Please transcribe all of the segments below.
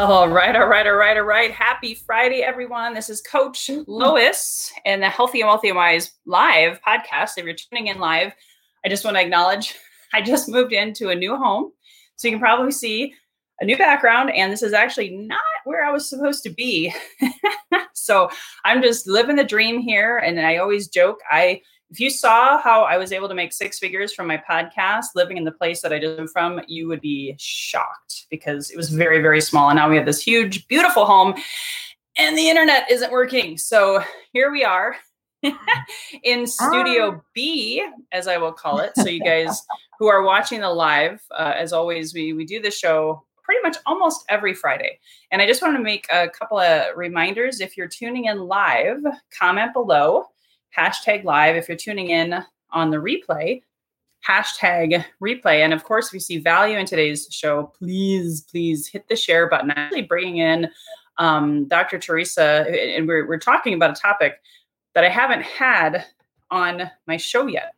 All right, all right, all right, all right. Happy Friday, everyone. This is Coach Lois and the Healthy and Wealthy and Wise live podcast. If you're tuning in live, I just want to acknowledge I just moved into a new home. So you can probably see a new background, and this is actually not where I was supposed to be. so I'm just living the dream here. And I always joke, I if you saw how I was able to make six figures from my podcast living in the place that I did from, you would be shocked because it was very, very small. And now we have this huge, beautiful home and the internet isn't working. So here we are in Studio ah. B, as I will call it. So you guys who are watching the live, uh, as always, we, we do the show pretty much almost every Friday. And I just want to make a couple of reminders. If you're tuning in live, comment below hashtag live. If you're tuning in on the replay, hashtag replay. And of course, if you see value in today's show, please, please hit the share button. Actually, bringing in um, Dr. Teresa, and we're, we're talking about a topic that I haven't had on my show yet.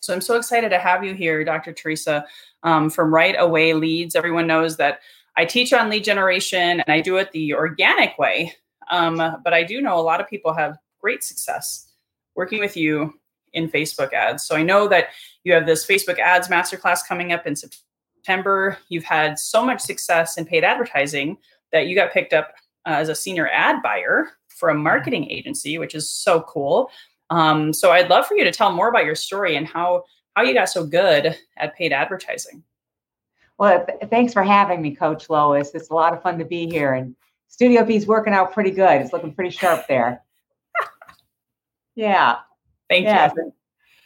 So I'm so excited to have you here, Dr. Teresa, um, from Right Away Leads. Everyone knows that I teach on lead generation and I do it the organic way. Um, but I do know a lot of people have great success working with you in Facebook ads. So I know that you have this Facebook ads masterclass coming up in September. You've had so much success in paid advertising that you got picked up uh, as a senior ad buyer for a marketing agency, which is so cool. Um, so I'd love for you to tell more about your story and how how you got so good at paid advertising. Well, thanks for having me, Coach Lois. It's a lot of fun to be here, and Studio B is working out pretty good. It's looking pretty sharp there. Yeah. Thank yes. you.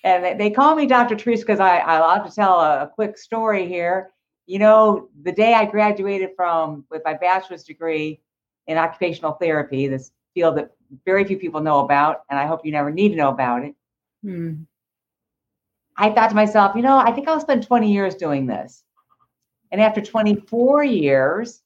And they call me Dr. Teresa because I, I love to tell a, a quick story here. You know, the day I graduated from with my bachelor's degree in occupational therapy, this field that very few people know about, and I hope you never need to know about it. Hmm. I thought to myself, you know, I think I'll spend 20 years doing this. And after 24 years,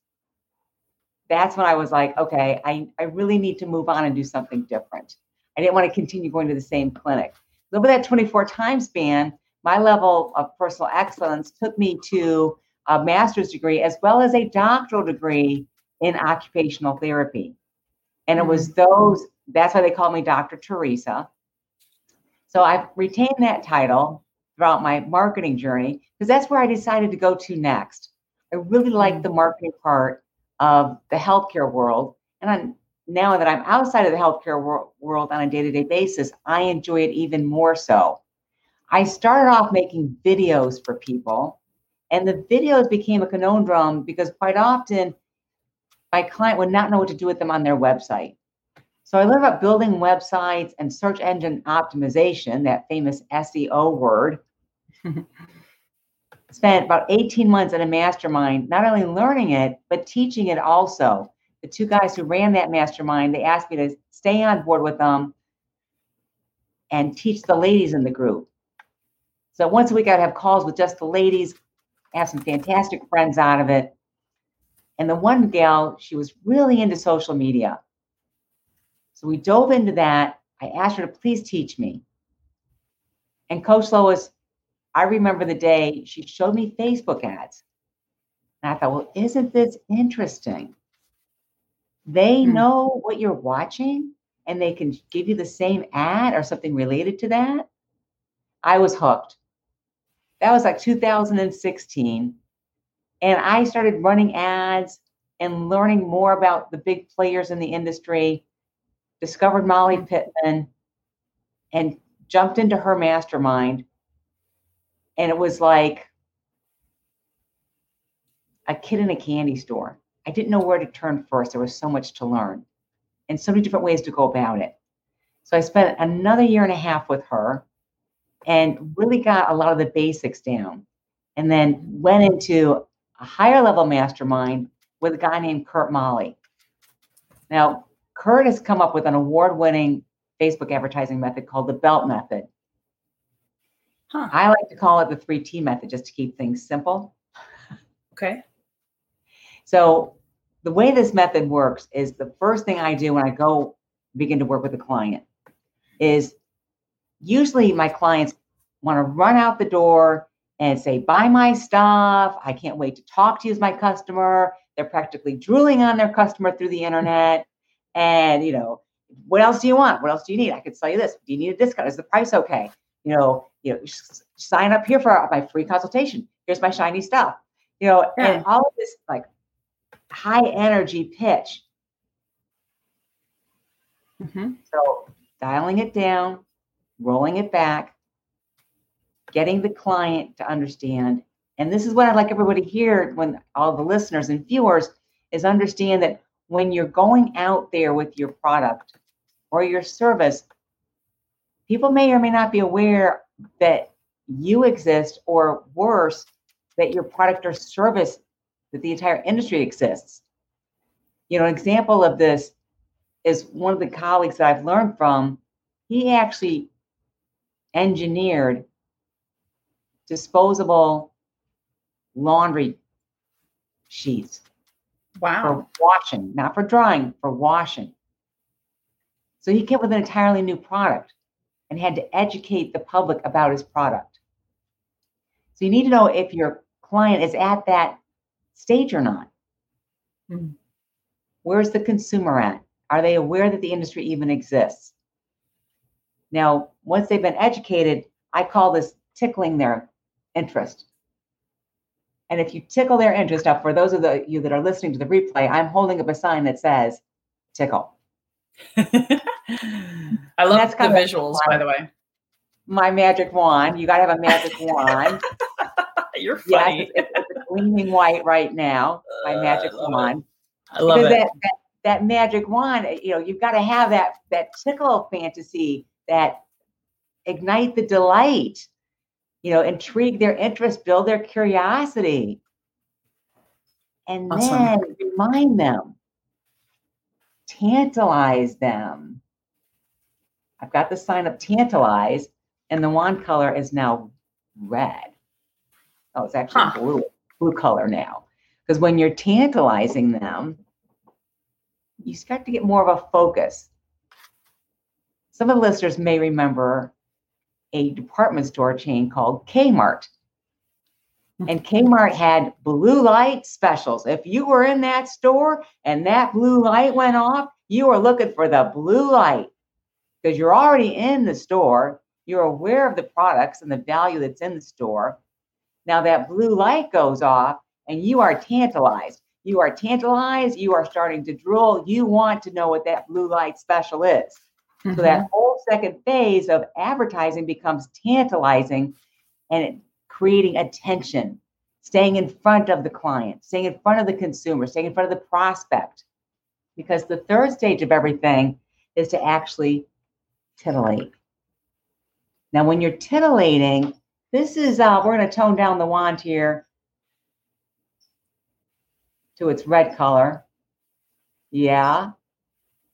that's when I was like, okay, I, I really need to move on and do something different. I didn't want to continue going to the same clinic. Over that 24 time span, my level of personal excellence took me to a master's degree as well as a doctoral degree in occupational therapy. And it was mm-hmm. those, that's why they call me Dr. Teresa. So I've retained that title throughout my marketing journey because that's where I decided to go to next. I really like mm-hmm. the marketing part of the healthcare world. And I'm, now that I'm outside of the healthcare wor- world on a day to day basis, I enjoy it even more so. I started off making videos for people, and the videos became a conundrum because quite often my client would not know what to do with them on their website. So I learned about building websites and search engine optimization, that famous SEO word. Spent about 18 months in a mastermind, not only learning it, but teaching it also the two guys who ran that mastermind, they asked me to stay on board with them and teach the ladies in the group. So once a week, I'd have calls with just the ladies, have some fantastic friends out of it. And the one gal, she was really into social media. So we dove into that. I asked her to please teach me. And Coach Lois, I remember the day she showed me Facebook ads. And I thought, well, isn't this interesting? They mm. know what you're watching and they can give you the same ad or something related to that. I was hooked. That was like 2016. And I started running ads and learning more about the big players in the industry, discovered Molly hmm. Pittman, and jumped into her mastermind, and it was like a kid in a candy store. I didn't know where to turn first. There was so much to learn and so many different ways to go about it. So I spent another year and a half with her and really got a lot of the basics down. And then went into a higher level mastermind with a guy named Curt Maly. Now, Kurt has come up with an award winning Facebook advertising method called the BELT method. Huh. I like to call it the 3T method just to keep things simple. Okay. So, the way this method works is the first thing I do when I go begin to work with a client is usually my clients want to run out the door and say, buy my stuff. I can't wait to talk to you as my customer. They're practically drooling on their customer through the internet. And, you know, what else do you want? What else do you need? I could sell you this. Do you need a discount? Is the price okay? You know, you know, sign up here for my free consultation. Here's my shiny stuff. You know, yeah. and all of this like high energy pitch. Mm-hmm. So dialing it down, rolling it back, getting the client to understand. And this is what I'd like everybody here, when all the listeners and viewers, is understand that when you're going out there with your product or your service, people may or may not be aware that you exist, or worse, that your product or service, that the entire industry exists. You know, an example of this is one of the colleagues that I've learned from. He actually engineered disposable laundry sheets. Wow. For washing, not for drying, for washing. So he came with an entirely new product and had to educate the public about his product. So you need to know if your client is at that stage or not. Mm. Where's the consumer at? Are they aware that the industry even exists? Now, once they've been educated, I call this tickling their interest. And if you tickle their interest, now for those of the, you that are listening to the replay, I'm holding up a sign that says tickle. I love the visuals, by the way. My magic wand. You got to have a magic wand. You're funny. Yes, it's, it's, gleaming white right now. My uh, magic I wand. I love because it. That, that, that magic wand, you know, you've got to have that that tickle fantasy, that ignite the delight, you know, intrigue their interest, build their curiosity, and awesome. then remind them tantalize them. I've got the sign up tantalize, and the wand color is now red. Oh, it's actually huh. blue, blue color now. Because when you're tantalizing them, you start to get more of a focus. Some of the listeners may remember a department store chain called Kmart. And Kmart had blue light specials. If you were in that store and that blue light went off, you were looking for the blue light because you're already in the store. You're aware of the products and the value that's in the store. Now that blue light goes off and you are tantalized. You are tantalized. You are starting to drool. You want to know what that blue light special is. Mm-hmm. So that mm-hmm. whole second phase of advertising becomes tantalizing and it creating attention, staying in front of the client, staying in front of the consumer, staying in front of the prospect. Because the third stage of everything is to actually titillate. Now, when you're titillating, this is, uh, we're going to tone down the wand here to its red color. Yeah.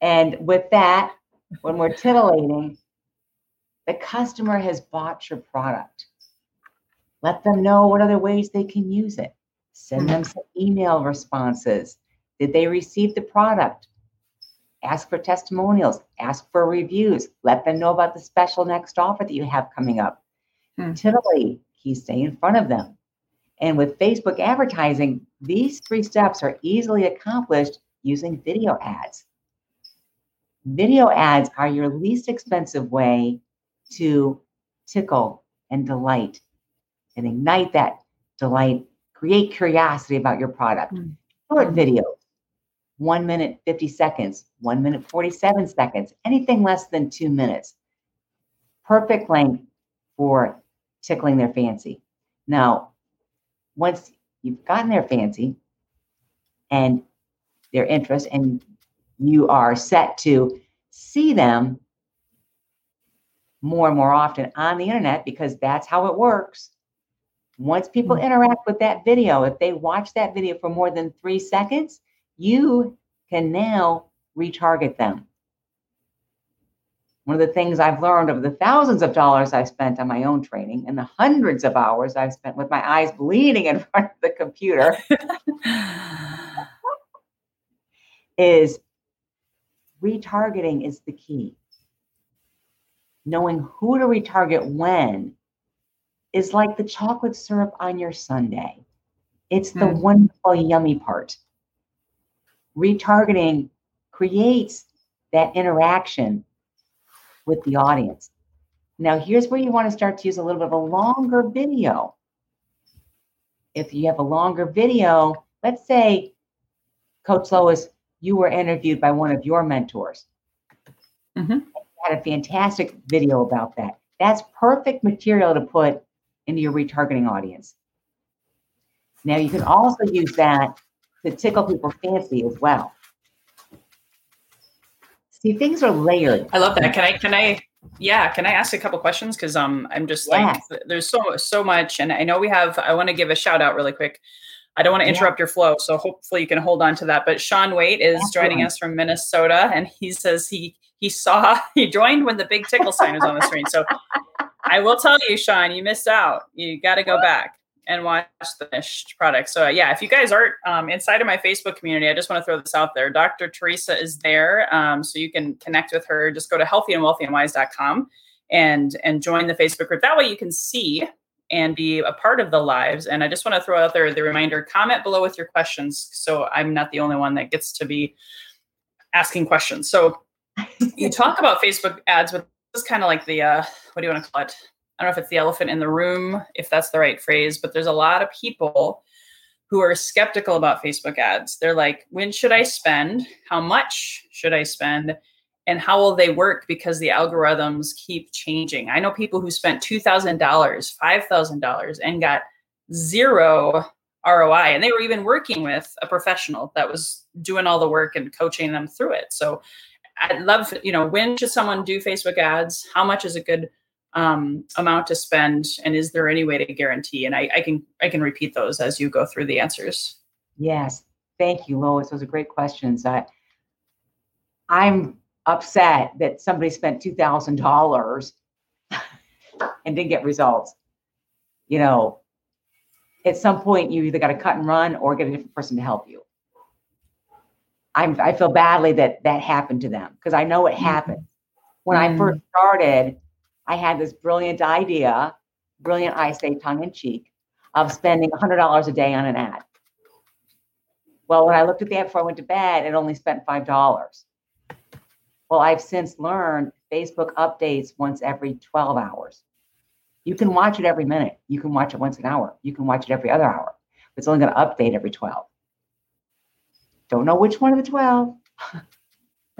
And with that, when we're titillating, the customer has bought your product. Let them know what other ways they can use it. Send them some email responses. Did they receive the product? Ask for testimonials, ask for reviews, let them know about the special next offer that you have coming up. Hmm. Titillate, keep stay in front of them. And with Facebook advertising, these three steps are easily accomplished using video ads. Video ads are your least expensive way to tickle and delight and ignite that delight, create curiosity about your product. Mm. Short videos, one minute, 50 seconds, one minute, 47 seconds, anything less than two minutes. perfect length for tickling their fancy. Now, once you've gotten their fancy and their interest, and you are set to see them more and more often on the internet because that's how it works. Once people mm. interact with that video, if they watch that video for more than three seconds, you can now retarget them. One of the things I've learned over the thousands of dollars I've spent on my own training and the hundreds of hours I've spent with my eyes bleeding in front of the computer is retargeting is the key. Knowing who to retarget when is like the chocolate syrup on your sundae. It's the mm. wonderful, yummy part. Retargeting creates that interaction with the audience. Now, here's where you want to start to use a little bit of a longer video. If you have a longer video, let's say, Coach Lois, you were interviewed by one of your mentors. Mm-hmm. had a fantastic video about that. That's perfect material to put into your retargeting audience. Now, you can also use that to tickle people's fancy as well. See, things are layered. I love that. Can I, can I, yeah, can I ask a couple questions? Cause um, I'm just yes. like, there's so, so much. And I know we have, I want to give a shout out really quick. I don't want to interrupt yeah. your flow. So hopefully you can hold on to that. But Sean Waite is joining us from Minnesota and he says he, he saw, he joined when the big tickle sign was on the screen. So I will tell you, Sean, you missed out. You got to go back and watch the finished product. So yeah, if you guys aren't um, inside of my Facebook community, I just want to throw this out there. Dr. Teresa is there, um, so you can connect with her. Just go to healthyandwealthyandwise.com and and join the Facebook group. That way you can see and be a part of the lives. And I just want to throw out there the reminder: comment below with your questions, so I'm not the only one that gets to be asking questions. So you talk about Facebook ads, but this is kind of like the uh, what do you want to call it? I don't know if it's the elephant in the room, if that's the right phrase, but there's a lot of people who are skeptical about Facebook ads. They're like, when should I spend? How much should I spend? And how will they work because the algorithms keep changing? I know people who spent $2,000, $5,000 and got zero ROI. And they were even working with a professional that was doing all the work and coaching them through it. So I'd love, you know, when should someone do Facebook ads? How much is a good um, amount to spend and is there any way to guarantee? And I, I can i can repeat those as you go through the answers. Yes. Thank you lois. Those are great questions. I, i'm upset that somebody spent $2000 and didn't get results. You know at some point you either got to cut and run or get a different person to help you. I'm, i feel badly that that happened to them because i know it happened. When mm. i first started I had this brilliant idea, brilliant, I say tongue in cheek, of spending $100 a day on an ad. Well, when I looked at that before I went to bed, it only spent $5. Well, I've since learned Facebook updates once every 12 hours. You can watch it every minute. You can watch it once an hour. You can watch it every other hour. It's only going to update every 12. Don't know which one of the 12.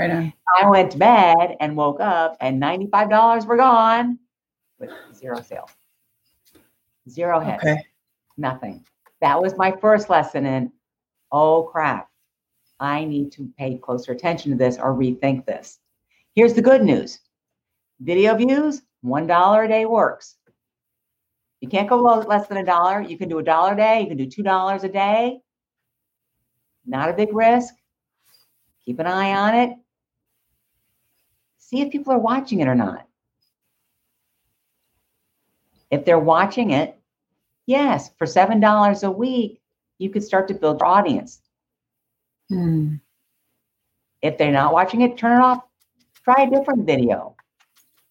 Right on. I went to bed and woke up and $95 were gone with zero sales. Zero hits. Okay. Nothing. That was my first lesson in, oh crap, I need to pay closer attention to this or rethink this. Here's the good news. Video views, $1 a day works. You can't go less than a dollar. You can do a dollar a day. You can do $2 a day. Not a big risk. Keep an eye on it see if people are watching it or not. If they're watching it, yes, for $7 a week, you could start to build your audience. Hmm. If they're not watching it, turn it off. Try a different video.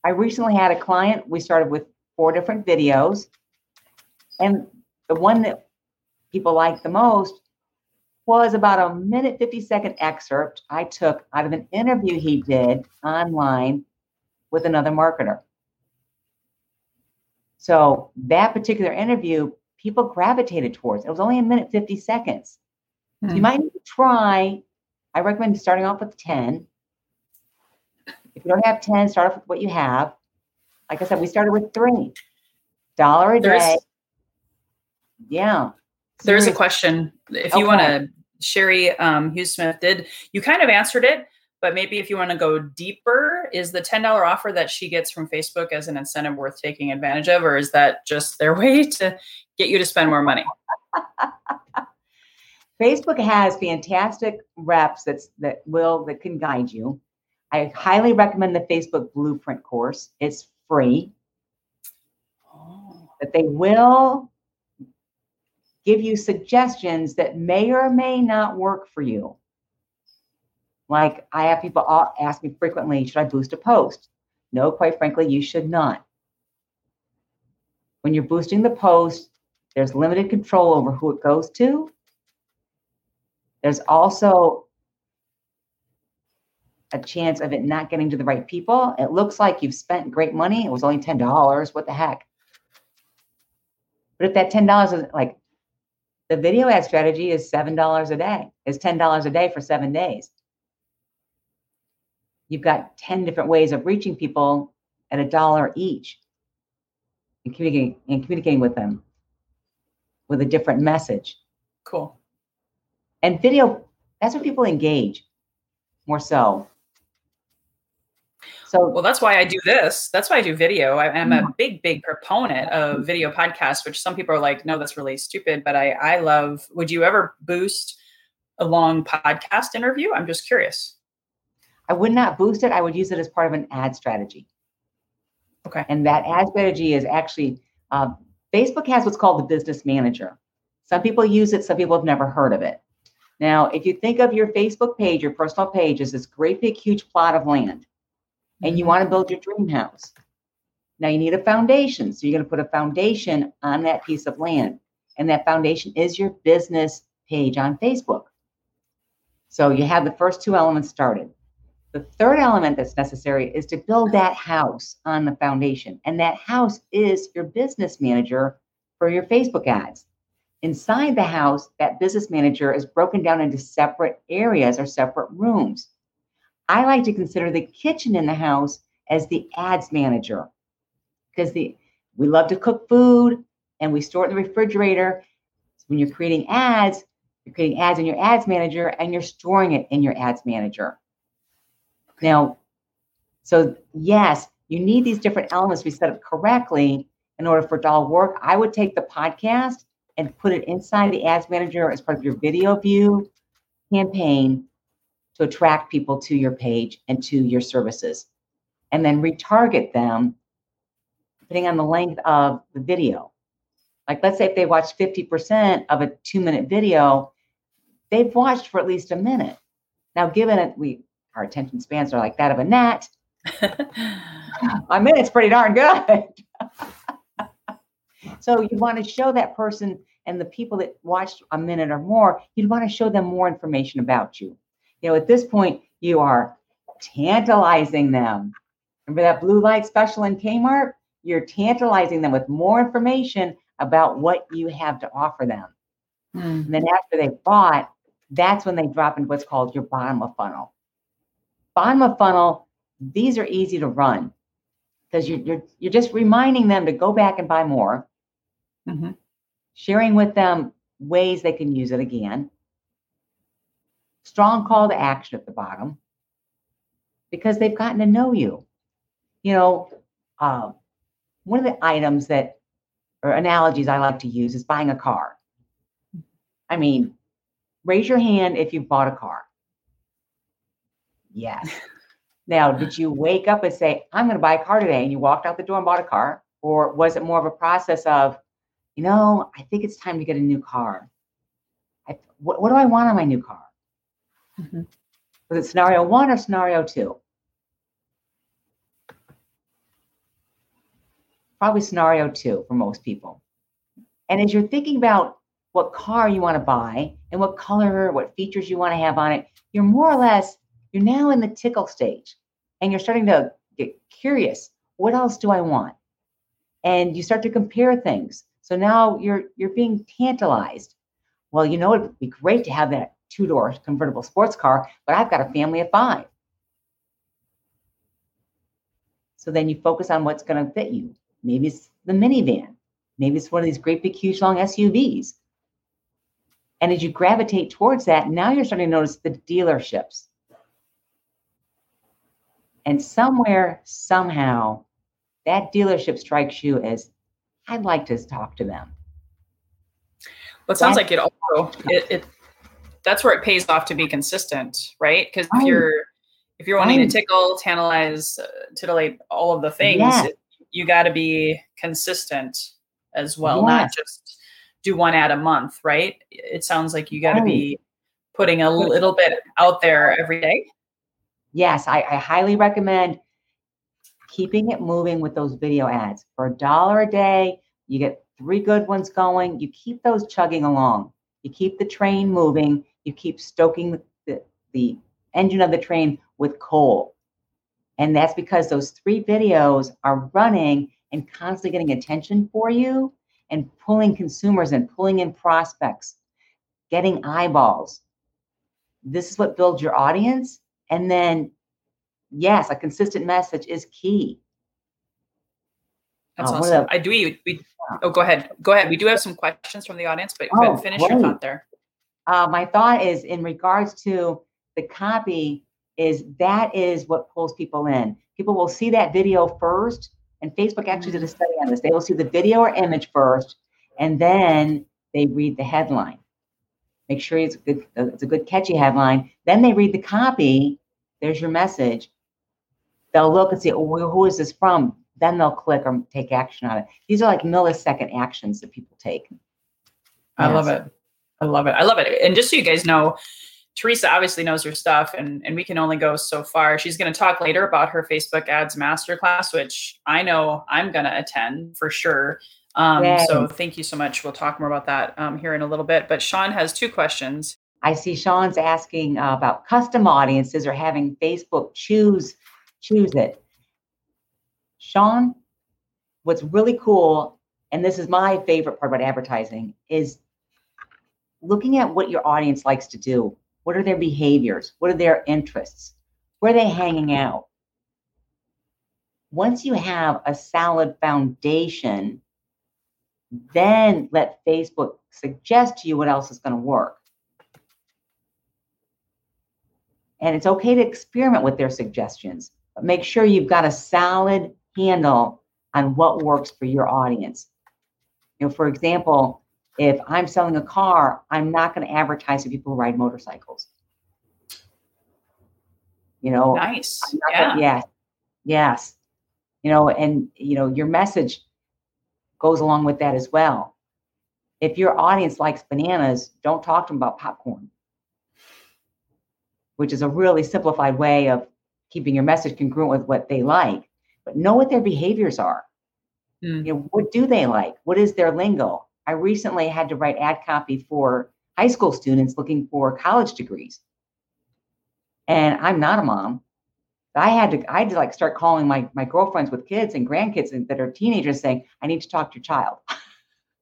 I recently had a client, we started with four different videos. And the one that people liked the most was about a minute 50 second excerpt I took out of an interview he did online with another marketer. So that particular interview, people gravitated towards. It was only a minute 50 seconds. Mm. So you hmm. might try. I recommend starting off with 10. If you don't have 10, start off with what you have. like I said, we started with three dollar a There's- day. Yeah. There's a question. If you want to, Sherry um, Hughes Smith did, you kind of answered it, but maybe if you want to go deeper, is the $10 offer that she gets from Facebook as an incentive worth taking advantage of, or is that just their way to get you to spend more money? Facebook has fantastic reps that's that will that can guide you. I highly recommend the Facebook Blueprint course. It's free. Oh, But they will give you suggestions that may or may not work for you. Like I have people ask me frequently, should I boost a post? No, quite frankly, you should not. When you're boosting the post, there's limited control over who it goes to. There's also a chance of it not getting to the right people. It looks like you've spent great money. It was only $10. What the heck? But if that $10 is like the video ad strategy is $7 a day, is $10 a day for seven days. You've got 10 different ways of reaching people at a dollar each and communicating and communicating with them with a different message. cool. And video, that's where people engage more so. So Well, that's why I do this. That's why I do video. I, am a big, big proponent of video podcasts, which some people are like, no, that's really stupid. But I, I love. Would you ever boost a long podcast interview? I'm just curious. I would not boost it. I would use it as part of an ad strategy. Okay. And that ad strategy is actually uh, Facebook has what's called the business manager. Some people use it, some people have never heard of it. Now, if you think of your Facebook page, your personal page as this great big huge plot of land, and you want to build your dream house. Now you need a foundation. So you're going to put a foundation on that piece of land. And that foundation is your business page on Facebook. So you have the first two elements started. The third element that's necessary is to build that house on the foundation. And that house is your business manager for your Facebook ads. Inside the house, that business manager is broken down into separate areas or separate rooms. I like to consider the kitchen in the house as the ads manager because the we love to cook food and we store it in the refrigerator. So when you're creating ads, you're creating ads in your ads manager and you're storing it in your ads manager. Now, so yes, you need these different elements to be set up correctly in order for it to all work. I would take the podcast and put it inside the ads manager as part of your video view campaign to attract people to your page and to your services. And then retarget them depending on the length of the video. Like let's say if they watch 50% of a two minute video they've watched for at least a minute. Now given it we our attention spans are like that of a gnat. A minute's pretty darn good. So you want to show that person and the people that watched a minute or more you'd want to show them more information about you you know, at this point, you are tantalizing them. Remember that blue light special in Kmart? You're tantalizing them with more information about what you have to offer them. Hmm. And then after they've bought, that's when they drop into what's called your bottom of funnel. Bottom of funnel, these are easy to run because you're, you're, you're just reminding them to go back and buy more, Mhm. sharing with them ways they can use it again strong call to action at the bottom because they've gotten to know you. You know, uh, one of the items that or analogies I like to use is buying a car. I mean, raise your hand if you bought a car. Yes. now, did you wake up and say, I'm going to buy a car today? And you walked out the door and bought a car? Or was it more of a process of, you know, I think it's time to get a new car? I, what, what do I want on my new car? Mhm. Was it scenario one or scenario two? Probably scenario two for most people. And as you're thinking about what car you want to buy and what color, what features you want to have on it, you're more or less, you're now in the tickle stage and you're starting to get curious. What else do I want? And you start to compare things. So now you're you're being tantalized. Well, you know, it'd be great to have that two-door convertible sports car, but I've got a family of five. So then you focus on what's going to fit you. Maybe it's the minivan. Maybe it's one of these great big, huge, long SUVs. And as you gravitate towards that, now you're starting to notice the dealerships. And somewhere, somehow, that dealership strikes you as, I'd like to talk to them. Well, it sounds that's, like it also it, it that's where it pays off to be consistent, right? Because if you're if you're wanting to tickle, tantalize, uh, titillate all of the things, it, you got to be consistent as well, yes. not just do one ad a month, right? It sounds like you got to be putting a little bit out there every day. Yes, I, I highly recommend keeping it moving with those video ads. For a dollar a day, you get three good ones going. You keep those chugging along. You keep the train moving. You keep stoking the, the, the engine of the train with coal. And that's because those three videos are running and constantly getting attention for you and pulling consumers and pulling in prospects, getting eyeballs. This is what builds your audience. And then, yes, a consistent message is key. That's uh, awesome. The, I do. We, we, oh, go ahead. Go ahead. We do have some questions from the audience, but oh, finish great. your thought there. Uh, my thought is in regards to the copy is that is what pulls people in. People will see that video first, and Facebook actually did a mm. study on this. They will see the video or image first, and then they read the headline. Make sure it's a good, it's a good catchy headline. Then they read the copy. There's your message. They'll look and see, who is this from? Then they'll click or take action on it. These are like millisecond actions that people take. I yes. love it. I love it. I love it. And just so you guys know, Teresa obviously knows her stuff and, and we can only go so far. She's going to talk later about her Facebook ads masterclass, which I know I'm going to attend for sure. Um, so thank you so much. We'll talk more about that um, here in a little bit. But Sean has two questions. I see Sean's asking uh, about custom audiences or having Facebook choose choose it. Sean, what's really cool, and this is my favorite part about advertising, is looking at what your audience likes to do. What are their behaviors? What are their interests? Where are they hanging out? Once you have a solid foundation, then let Facebook suggest to you what else is going to work. And it's okay to experiment with their suggestions, but make sure you've got a solid handle on what works for your audience. You know, for example, if I'm selling a car, I'm not going to advertise to people who ride motorcycles. You know, nice. Yeah. Gonna, yes. Yes. You know, and you know, your message goes along with that as well. If your audience likes bananas, don't talk to them about popcorn, which is a really simplified way of keeping your message congruent with what they like. But know what their behaviors are. Mm. You know, what do they like? What is their lingo? I recently had to write ad copy for high school students looking for college degrees. And I'm not a mom. I had to I had to like start calling my my girlfriends with kids and grandkids that are teenagers saying, I need to talk to your child.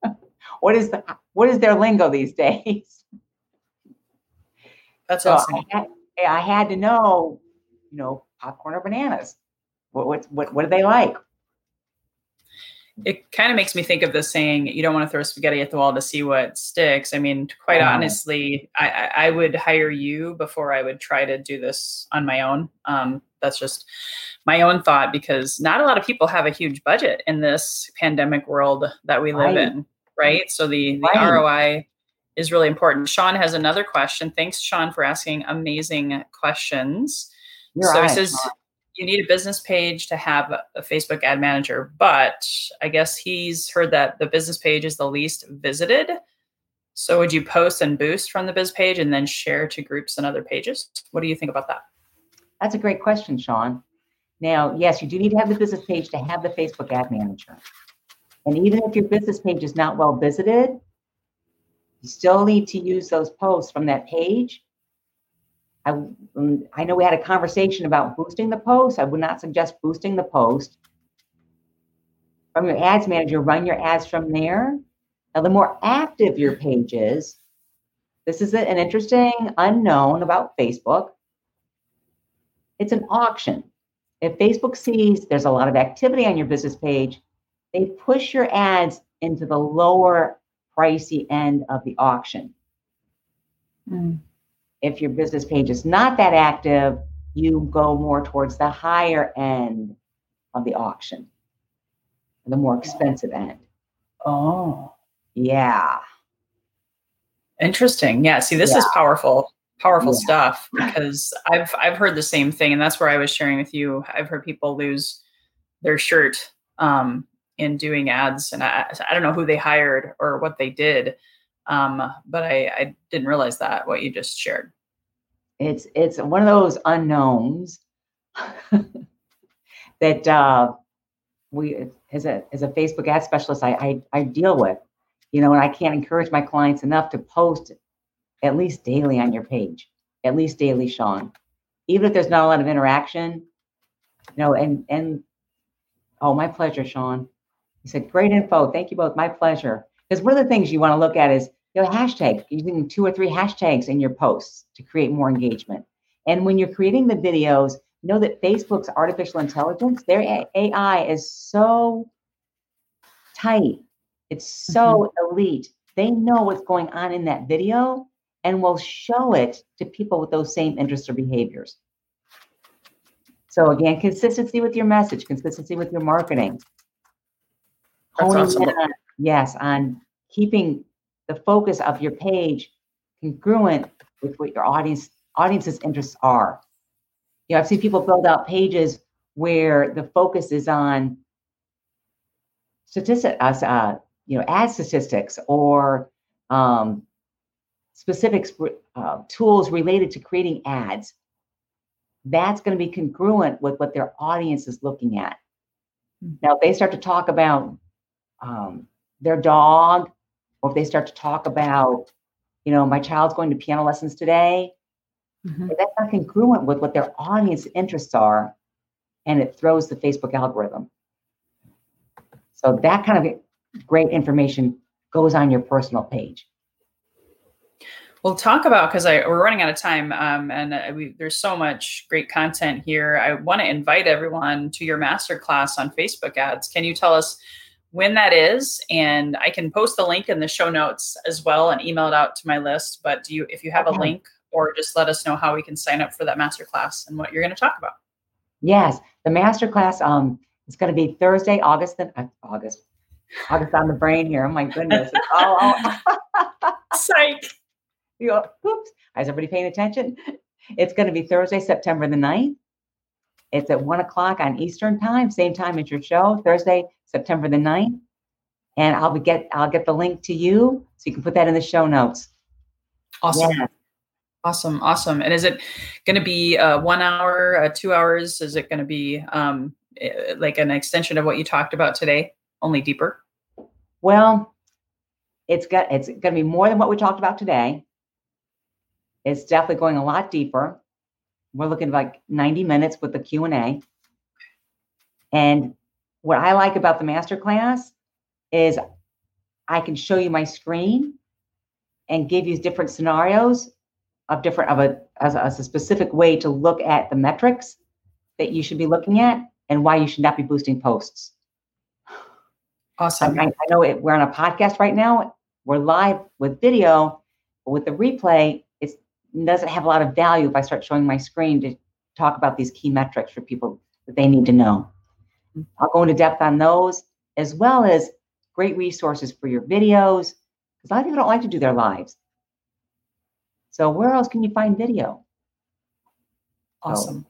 what is the what is their lingo these days? That's so awesome. I had, I had, to know, you know, popcorn or bananas. What what what, what do they like? It kind of makes me think of the saying, you don't want to throw spaghetti at the wall to see what sticks. I mean, quite honestly, I, I, would hire you before I would try to do this on my own. Um, that's just my own thought because not a lot of people have a huge budget in this pandemic world that we live right. in, right? So the, the right. ROI is really important. Sean has another question. Thanks, Sean, for asking amazing questions. You're so right. he says, you need a business page to have a Facebook ad manager, but I guess he's heard that the business page is the least visited. So would you post and boost from the biz page and then share to groups and other pages? What do you think about that? That's a great question, Sean. Now, yes, you do need to have the business page to have the Facebook ad manager. And even if your business page is not well visited, you still need to use those posts from that page I, um, I know we had a conversation about boosting the post. I would not suggest boosting the post. From your ads manager, run your ads from there. Now, the more active your page is, this is an interesting unknown about Facebook. It's an auction. If Facebook sees there's a lot of activity on your business page, they push your ads into the lower pricey end of the auction. Mm. If your business page is not that active, you go more towards the higher end of the auction, the more expensive end. Oh, yeah. Interesting. Yeah. See, this yeah. is powerful, powerful yeah. stuff because I've I've heard the same thing, and that's where I was sharing with you. I've heard people lose their shirt um, in doing ads, and I I don't know who they hired or what they did, um, but I I didn't realize that what you just shared. It's it's one of those unknowns that uh, we as a as a Facebook ad specialist I, I I deal with you know, and I can't encourage my clients enough to post at least daily on your page, at least daily, Sean. Even if there's not a lot of interaction, you know, and and oh, my pleasure, Sean. He said, great info. Thank you both. My pleasure. Because one of the things you want to look at is you know, hashtag, using two or three hashtags in your posts to create more engagement. And when you're creating the videos, know that Facebook's artificial intelligence, their AI is so tight it's so mm-hmm. elite. They know what's going on in that video and will show it to people with those same interests or behaviors. So again, consistency with your message, consistency with your marketing. That's awesome. on, yes, on keeping the focus of your page congruent with what your audience audience's interests are. You know, I've seen people build out pages where the focus is on statistics, uh, uh you know, ad statistics or um, specific uh, tools related to creating ads, that's going to be congruent with what their audience is looking at. Mm-hmm. Now, if they start to talk about um, their dog, or if they start to talk about, you know, my child's going to piano lessons today, mm-hmm. that's not congruent with what their audience interests are, and it throws the Facebook algorithm. So that kind of great information goes on your personal page. We'll talk about because we're running out of time, um, and uh, we, there's so much great content here. I want to invite everyone to your masterclass on Facebook ads. Can you tell us when that is? And I can post the link in the show notes as well and email it out to my list. But do you, if you have a link, or just let us know how we can sign up for that masterclass and what you're going to talk about? Yes, the masterclass um, is going to be Thursday, August the uh, August August on the brain here. Oh my goodness. oh, oh. Psych. You go, oops. Is everybody paying attention? It's going to be Thursday, September the 9th. It's at one o'clock on Eastern time, same time as your show, Thursday, September the 9th. And I'll be get I'll get the link to you so you can put that in the show notes. Awesome. Yeah. Awesome, awesome. And is it going to be uh, one hour, uh, two hours? Is it going to be um, eh, like an extension of what you talked about today? only deeper? Well, it's got it's going to be more than what we talked about today. It's definitely going a lot deeper. We're looking like 90 minutes with the Q&A. And what I like about the masterclass is I can show you my screen and give you different scenarios of different of a as, a as a specific way to look at the metrics that you should be looking at and why you should not be boosting posts. Awesome. I, I know it, we're on a podcast right now. We're live with video, but with the replay, doesn't have a lot of value if I start showing my screen to talk about these key metrics for people that they need to know. Mm-hmm. I'll go into depth on those as well as great resources for your videos because a lot of people don't like to do their lives. So where else can you find video? Awesome.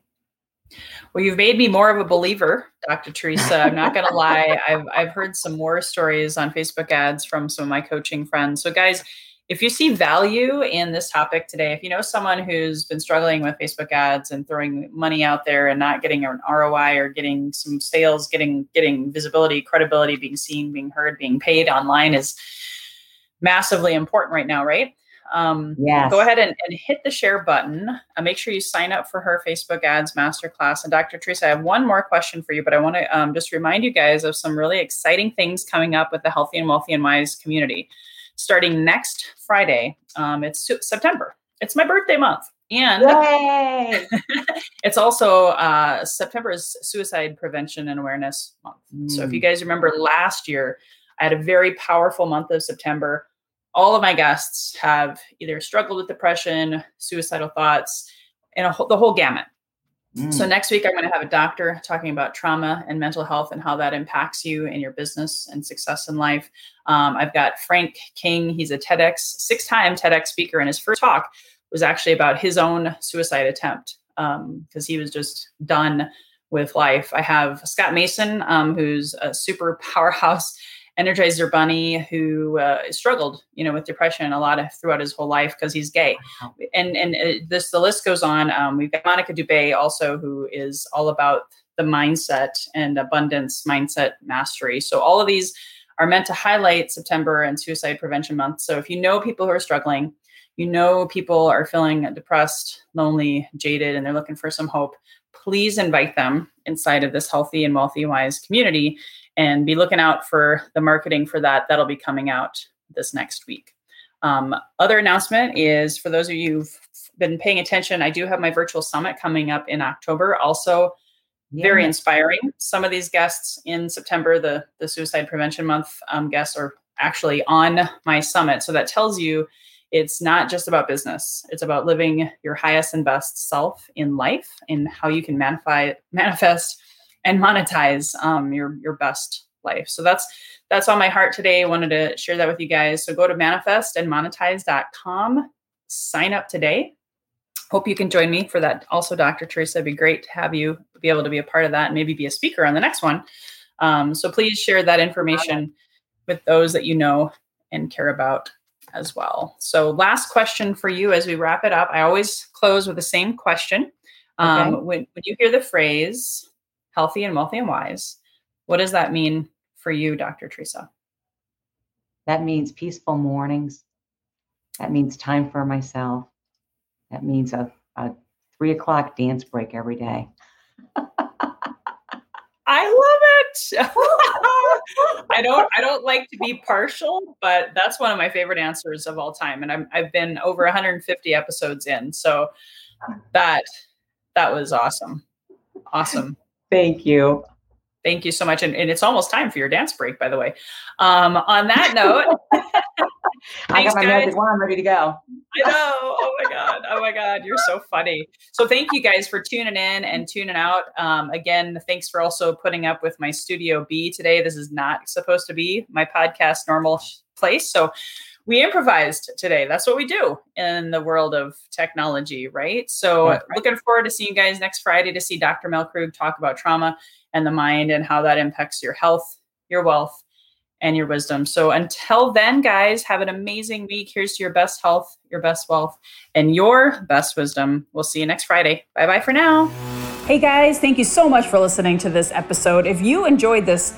Well, you've made me more of a believer, Dr. Teresa. I'm not going to lie. I've, I've heard some more stories on Facebook ads from some of my coaching friends. So, guys, if you see value in this topic today, if you know someone who's been struggling with Facebook ads and throwing money out there and not getting an ROI or getting some sales, getting getting visibility, credibility, being seen, being heard, being paid online is massively important right now, right? Um, yes. Go ahead and, and hit the share button. Uh, make sure you sign up for her Facebook ads masterclass. And Dr. Teresa, I have one more question for you, but I want to um, just remind you guys of some really exciting things coming up with the Healthy and Wealthy and Wise community. Starting next Friday, um, it's September. It's my birthday month. And it's also uh, September is Suicide Prevention and Awareness Month. Mm. So if you mm. guys remember last year, I had a very powerful month of September. All of my guests have either struggled with depression, suicidal thoughts, and a, the whole gamut. Mm. So next week I'm going to have a doctor talking about trauma and mental health and how that impacts you in your business and success in life. Um, I've got Frank King. He's a TEDx six-time TEDx speaker, and his first talk was actually about his own suicide attempt because um, he was just done with life. I have Scott Mason, um, who's a super powerhouse Energizer Bunny who uh, struggled, you know, with depression a lot of, throughout his whole life because he's gay, and and uh, this the list goes on. Um, we've got Monica Dubay also, who is all about the mindset and abundance mindset mastery. So all of these are meant to highlight September and Suicide Prevention Month. So if you know people who are struggling, you know people are feeling depressed, lonely, jaded, and they're looking for some hope, please invite them inside of this healthy and wealthy wise community and be looking out for the marketing for that. That'll be coming out this next week. Um, other announcement is for those of you who've been paying attention, I do have my virtual summit coming up in October. Also, yeah. very inspiring. Some of these guests in September, the the Suicide Prevention Month um, guests, are actually on my summit. So that tells you it's not just about business. It's about living your highest and best self in life and how you can manify, manifest and monetize um, your your best life. So that's that's on my heart today. I wanted to share that with you guys. So go to manifestandmonetize.com, sign up today. Hope you can join me for that. Also, Dr. Teresa, it'd be great to have you be able to be a part of that and maybe be a speaker on the next one. Um, so please share that information with those that you know and care about as well. So, last question for you as we wrap it up. I always close with the same question. Um, okay. when, when you hear the phrase healthy and wealthy and wise. What does that mean for you, Dr. Teresa? That means peaceful mornings. That means time for myself. That means a, a three o'clock dance break every day. I love it. I don't I don't like to be partial, but that's one of my favorite answers of all time. And I'm I've been over 150 episodes in. So ah. that that was awesome. Awesome. Thank you. Thank you so much. And, and, it's almost time for your dance break, by the way. Um, on that note, I got my guys. magic wand ready to go. I know. Oh my God. Oh my God. You're so funny. So thank you guys for tuning in and tuning out. Um, again, thanks for also putting up with my Studio B today. This is not supposed to be my podcast normal place. So we improvised today. That's what we do in the world of technology, right? So, right. looking forward to seeing you guys next Friday to see Dr. Mel Krug talk about trauma and the mind and how that impacts your health, your wealth, and your wisdom. So, until then, guys, have an amazing week. Here's to your best health, your best wealth, and your best wisdom. We'll see you next Friday. Bye bye for now. Hey, guys, thank you so much for listening to this episode. If you enjoyed this,